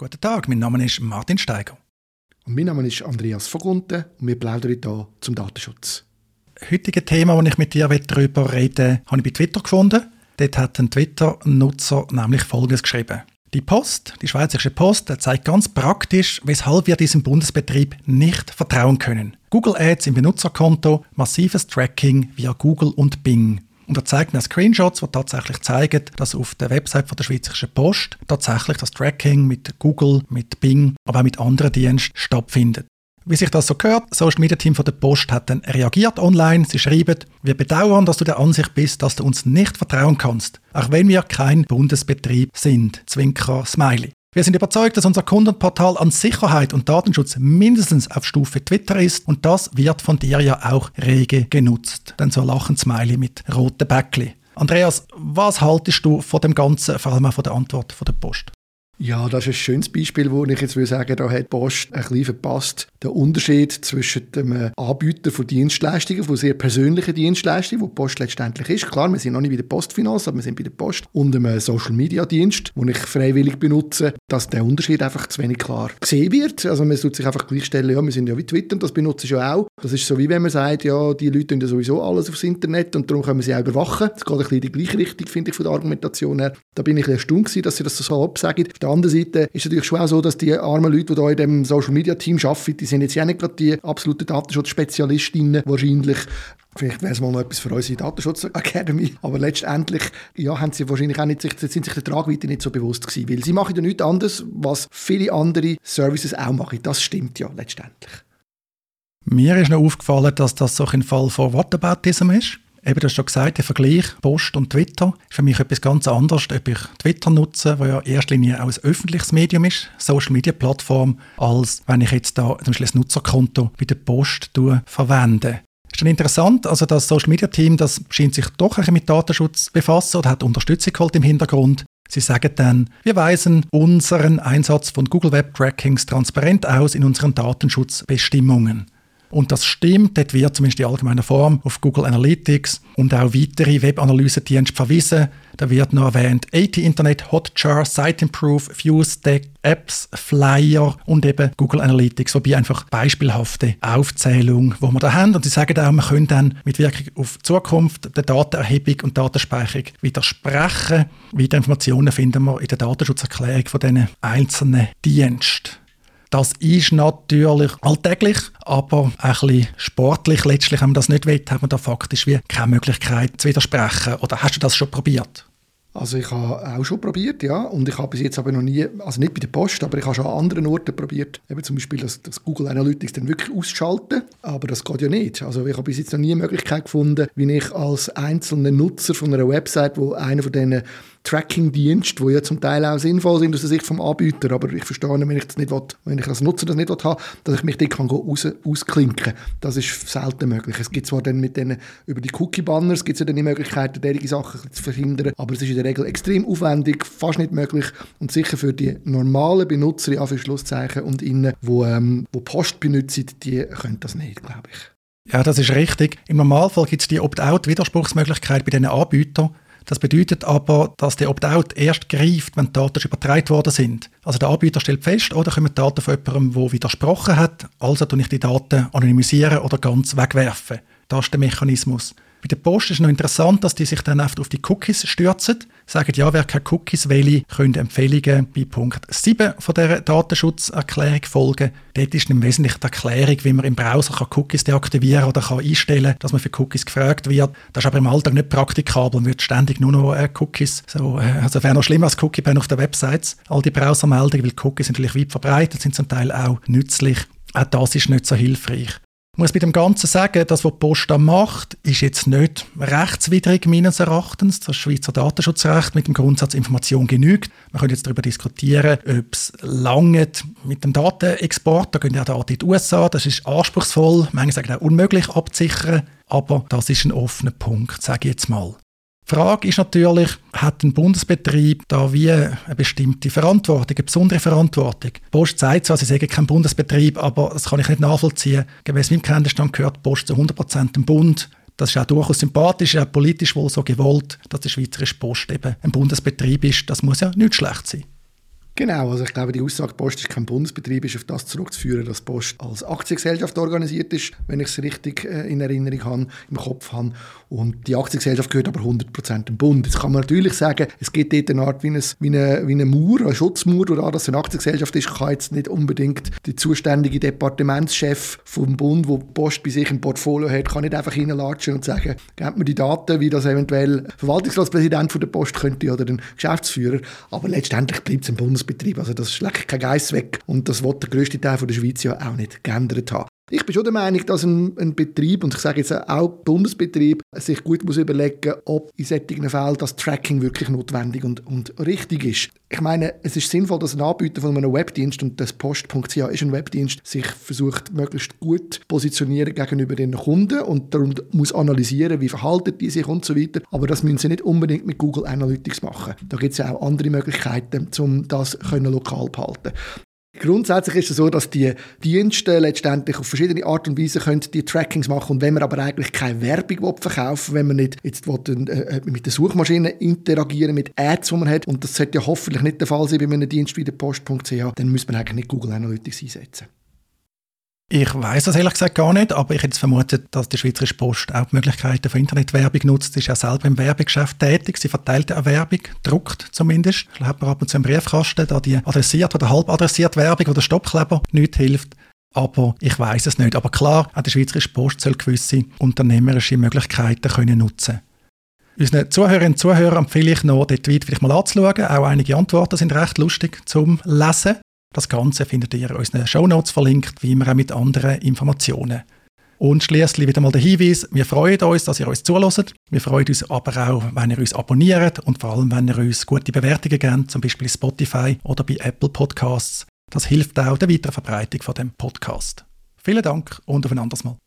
Guten Tag, mein Name ist Martin Steiger. Und mein Name ist Andreas Vogunten und wir plaudern hier zum Datenschutz. Das heutige Thema, das ich mit dir darüber rede, habe ich bei Twitter gefunden. Dort hat ein Twitter-Nutzer nämlich Folgendes geschrieben. Die Post, die Schweizerische Post, zeigt ganz praktisch, weshalb wir diesem Bundesbetrieb nicht vertrauen können. Google Ads im Benutzerkonto, massives Tracking via Google und Bing. Und er zeigt mir Screenshots, die tatsächlich zeigen, dass auf der Website von der Schweizerischen Post tatsächlich das Tracking mit Google, mit Bing, aber auch mit anderen Diensten stattfindet. Wie sich das so gehört, das Social Media Team von der Post hat dann reagiert online. Sie schreiben, wir bedauern, dass du der Ansicht bist, dass du uns nicht vertrauen kannst, auch wenn wir kein Bundesbetrieb sind. Zwinker Smiley. Wir sind überzeugt, dass unser Kundenportal an Sicherheit und Datenschutz mindestens auf Stufe Twitter ist und das wird von dir ja auch rege genutzt. Dann so lachen Smiley mit roten Bäckli. Andreas, was haltest du von dem Ganzen, vor allem auch von der Antwort von der Post? Ja, das ist ein schönes Beispiel, wo ich jetzt will sagen, da hat Post ein bisschen verpasst. Der Unterschied zwischen dem äh, Anbieter von Dienstleistungen, von sehr persönlichen Dienstleistungen, wo die Post letztendlich ist. Klar, wir sind noch nicht bei der Postfinanz, aber wir sind bei der Post und einem äh, Social Media Dienst, den ich freiwillig benutze, dass der Unterschied einfach zu wenig klar gesehen wird. Also man sollte sich einfach gleichstellen, ja, wir sind ja wie Twitter und das benutze ich ja auch. Das ist so wie wenn man sagt, ja, die Leute tun ja sowieso alles aufs Internet und darum können wir sie auch überwachen. Das geht ein bisschen in die gleiche Richtung, finde ich, von der Argumentation her. Da bin ich ein bisschen erstaunt dass sie das so absagen der anderen Seite ist es natürlich schon auch so, dass die armen Leute, die hier in dem Social Media Team arbeiten, die sind jetzt ja nicht gerade die absoluten Datenschutzspezialistinnen wahrscheinlich. Vielleicht wäre es mal noch etwas für unsere Datenschutz Academy. Aber letztendlich ja, haben sie wahrscheinlich auch nicht, sind sich der Tragweite nicht so bewusst gewesen. Weil sie machen ja nichts anderes, was viele andere Services auch machen. Das stimmt ja letztendlich. Mir ist noch aufgefallen, dass das so ein Fall von Whataboutism ist. Eben, du hast schon gesagt, der Vergleich Post und Twitter ist für mich etwas ganz anderes, ob ich Twitter nutze, wo ja in erster Linie auch ein öffentliches Medium ist, Social Media Plattform, als wenn ich jetzt da zum Beispiel ein Nutzerkonto bei der Post verwende. Ist dann interessant, also das Social Media Team, das scheint sich doch ein mit Datenschutz befassen oder hat Unterstützung geholt im Hintergrund. Sie sagen dann, wir weisen unseren Einsatz von Google Web Trackings transparent aus in unseren Datenschutzbestimmungen. Und das stimmt, dort wird zumindest in allgemeiner Form auf Google Analytics und auch weitere Web-Analysedienste verwiesen. Da wird noch erwähnt AT Internet, Hotjar, Site Improve, FuseDeck, Apps, Flyer und eben Google Analytics, wobei einfach beispielhafte Aufzählung, wo wir da haben. Und sie sagen auch, man könnte dann mit Wirkung auf Zukunft der Datenerhebung und Datenspeicherung widersprechen. Weitere Informationen finden wir in der Datenschutzerklärung von diesen einzelnen Diensten. Das ist natürlich alltäglich, aber ein bisschen sportlich. Letztlich, wenn man das nicht will, hat man da faktisch wie keine Möglichkeit zu widersprechen. Oder hast du das schon probiert? Also ich habe auch schon probiert, ja, und ich habe bis jetzt aber noch nie, also nicht bei der Post, aber ich habe schon an anderen Orten probiert, eben zum Beispiel das, das Google Analytics dann wirklich auszuschalten, aber das geht ja nicht. Also ich habe bis jetzt noch nie eine Möglichkeit gefunden, wie ich als einzelner Nutzer von einer Website, wo einer von diesen Tracking-Dienst, die ja zum Teil auch sinnvoll sind aus der Sicht vom Anbieter, aber ich verstehe, wenn ich das nicht will, wenn ich als Nutzer das nicht will, habe, dass ich mich dort kann raus, ausklinken Das ist selten möglich. Es gibt zwar dann mit denen, über die Cookie-Banners gibt es ja dann die Möglichkeit, solche Sachen zu verhindern, aber es ist in der Regel extrem aufwendig, fast nicht möglich und sicher für die normalen Benutzer, in Schlusszeichen und innen, die, ähm, wo Post benutzen, die können das nicht, glaube ich. Ja, das ist richtig. Im Normalfall gibt es die Opt-out-Widerspruchsmöglichkeit bei diesen Anbietern. Das bedeutet aber, dass der Opt-out erst greift, wenn die Daten übertragen worden sind. Also der Anbieter stellt fest, oder kommen Daten von jemandem, der widersprochen hat, also tue ich die Daten anonymisieren oder ganz wegwerfen. Das ist der Mechanismus. Bei der Post ist noch interessant, dass die sich dann oft auf die Cookies stürzen. Sagen, ja, wer keine Cookies will, können Empfehlungen bei Punkt 7 von der Datenschutzerklärung folgen. Dort ist im Wesentlichen die Erklärung, wie man im Browser kann Cookies deaktivieren oder kann einstellen dass man für Cookies gefragt wird. Das ist aber im Alltag nicht praktikabel. Man wird ständig nur noch äh, Cookies, so, äh, also wäre noch schlimmer als Cookie-Ban auf der Websites. All die Browsermeldungen, weil Cookies sind natürlich weit verbreitet, sind zum Teil auch nützlich. Auch das ist nicht so hilfreich. Muss bei dem Ganzen sagen, das, was die Post da macht, ist jetzt nicht rechtswidrig meines Erachtens. Das Schweizer Datenschutzrecht mit dem Grundsatz Information genügt. Man könnte jetzt darüber diskutieren, ob es lange mit dem Datenexport, da gehen ja Daten in die USA, das ist anspruchsvoll, manche sagen auch unmöglich abzusichern, aber das ist ein offener Punkt, sage ich jetzt mal. Die Frage ist natürlich, hat ein Bundesbetrieb da wie eine bestimmte Verantwortung, eine besondere Verantwortung? Die Post sagt zwar, sie sagen kein Bundesbetrieb, aber das kann ich nicht nachvollziehen. Gemäß meinem Kenntnisstand gehört die Post zu 100% dem Bund. Das ist auch durchaus sympathisch, auch politisch wohl so gewollt, dass die Schweizerische Post eben ein Bundesbetrieb ist. Das muss ja nicht schlecht sein. Genau, also ich glaube, die Aussage, Post ist kein Bundesbetrieb, ist auf das zurückzuführen, dass Post als Aktiengesellschaft organisiert ist, wenn ich es richtig äh, in Erinnerung habe, im Kopf habe. Und die Aktiengesellschaft gehört aber 100% dem Bund. Jetzt kann man natürlich sagen, es gibt dort eine Art wie, ein, wie, eine, wie eine Mauer, eine Schutzmauer, da das eine Aktiengesellschaft ist, kann jetzt nicht unbedingt der zuständige Departementschef vom Bund, wo Post bei sich im Portfolio hat, kann nicht einfach reinlatschen und sagen, gebt mir die Daten, wie das eventuell Verwaltungsratspräsident von der Post könnte oder ein Geschäftsführer. Aber letztendlich bleibt es ein Bundesbetrieb. Betrieb. Also das schlägt kein Geist weg. Und das wird der grösste Teil der Schweiz ja auch nicht geändert haben. Ich bin schon der Meinung, dass ein, ein, Betrieb, und ich sage jetzt auch Bundesbetrieb, sich gut muss überlegen ob in solchen Fällen das Tracking wirklich notwendig und, und richtig ist. Ich meine, es ist sinnvoll, dass ein Anbieter von einem Webdienst, und das Post.ch ist ein Webdienst, sich versucht, möglichst gut positionieren gegenüber den Kunden und darum muss analysieren, wie verhalten die sich und so weiter. Aber das müssen sie nicht unbedingt mit Google Analytics machen. Da gibt es ja auch andere Möglichkeiten, um das lokal behalten. Grundsätzlich ist es so, dass die Dienste letztendlich auf verschiedene Art und Weise können die Trackings machen und wenn man aber eigentlich keine Werbung verkaufen will, wenn man nicht jetzt will, äh, äh, mit der Suchmaschine interagieren mit Ads, die man hat und das sollte ja hoffentlich nicht der Fall sein bei einem Dienst wie der Post.ch, dann muss man eigentlich nicht Google Analytics einsetzen. Ich weiß das ehrlich gesagt gar nicht, aber ich hätte vermutet, dass die Schweizerische Post auch die Möglichkeiten von Internetwerbung nutzt. Sie ist ja selber im Werbegeschäft tätig. Sie verteilt eine Werbung, druckt zumindest. Ich habe ab und zu im Briefkasten, da die adressiert oder halb adressiert Werbung oder Stoppkleber nicht hilft. Aber ich weiß es nicht. Aber klar, auch die Schweizerische Post soll gewisse unternehmerische Möglichkeiten können nutzen Unseren Zuhörerinnen und Zuhörern empfehle ich noch, dort weit vielleicht mal anzuschauen. Auch einige Antworten sind recht lustig zum Lesen. Das Ganze findet ihr in unseren Shownotes verlinkt, wie immer auch mit anderen Informationen. Und schließlich wieder mal der Hinweis, wir freuen uns, dass ihr uns zulässt. Wir freuen uns aber auch, wenn ihr uns abonniert und vor allem, wenn ihr uns gute Bewertungen gebt, zum Beispiel Spotify oder bei Apple Podcasts. Das hilft auch der weiteren Verbreitung von dem Podcast. Vielen Dank und auf ein anderes Mal.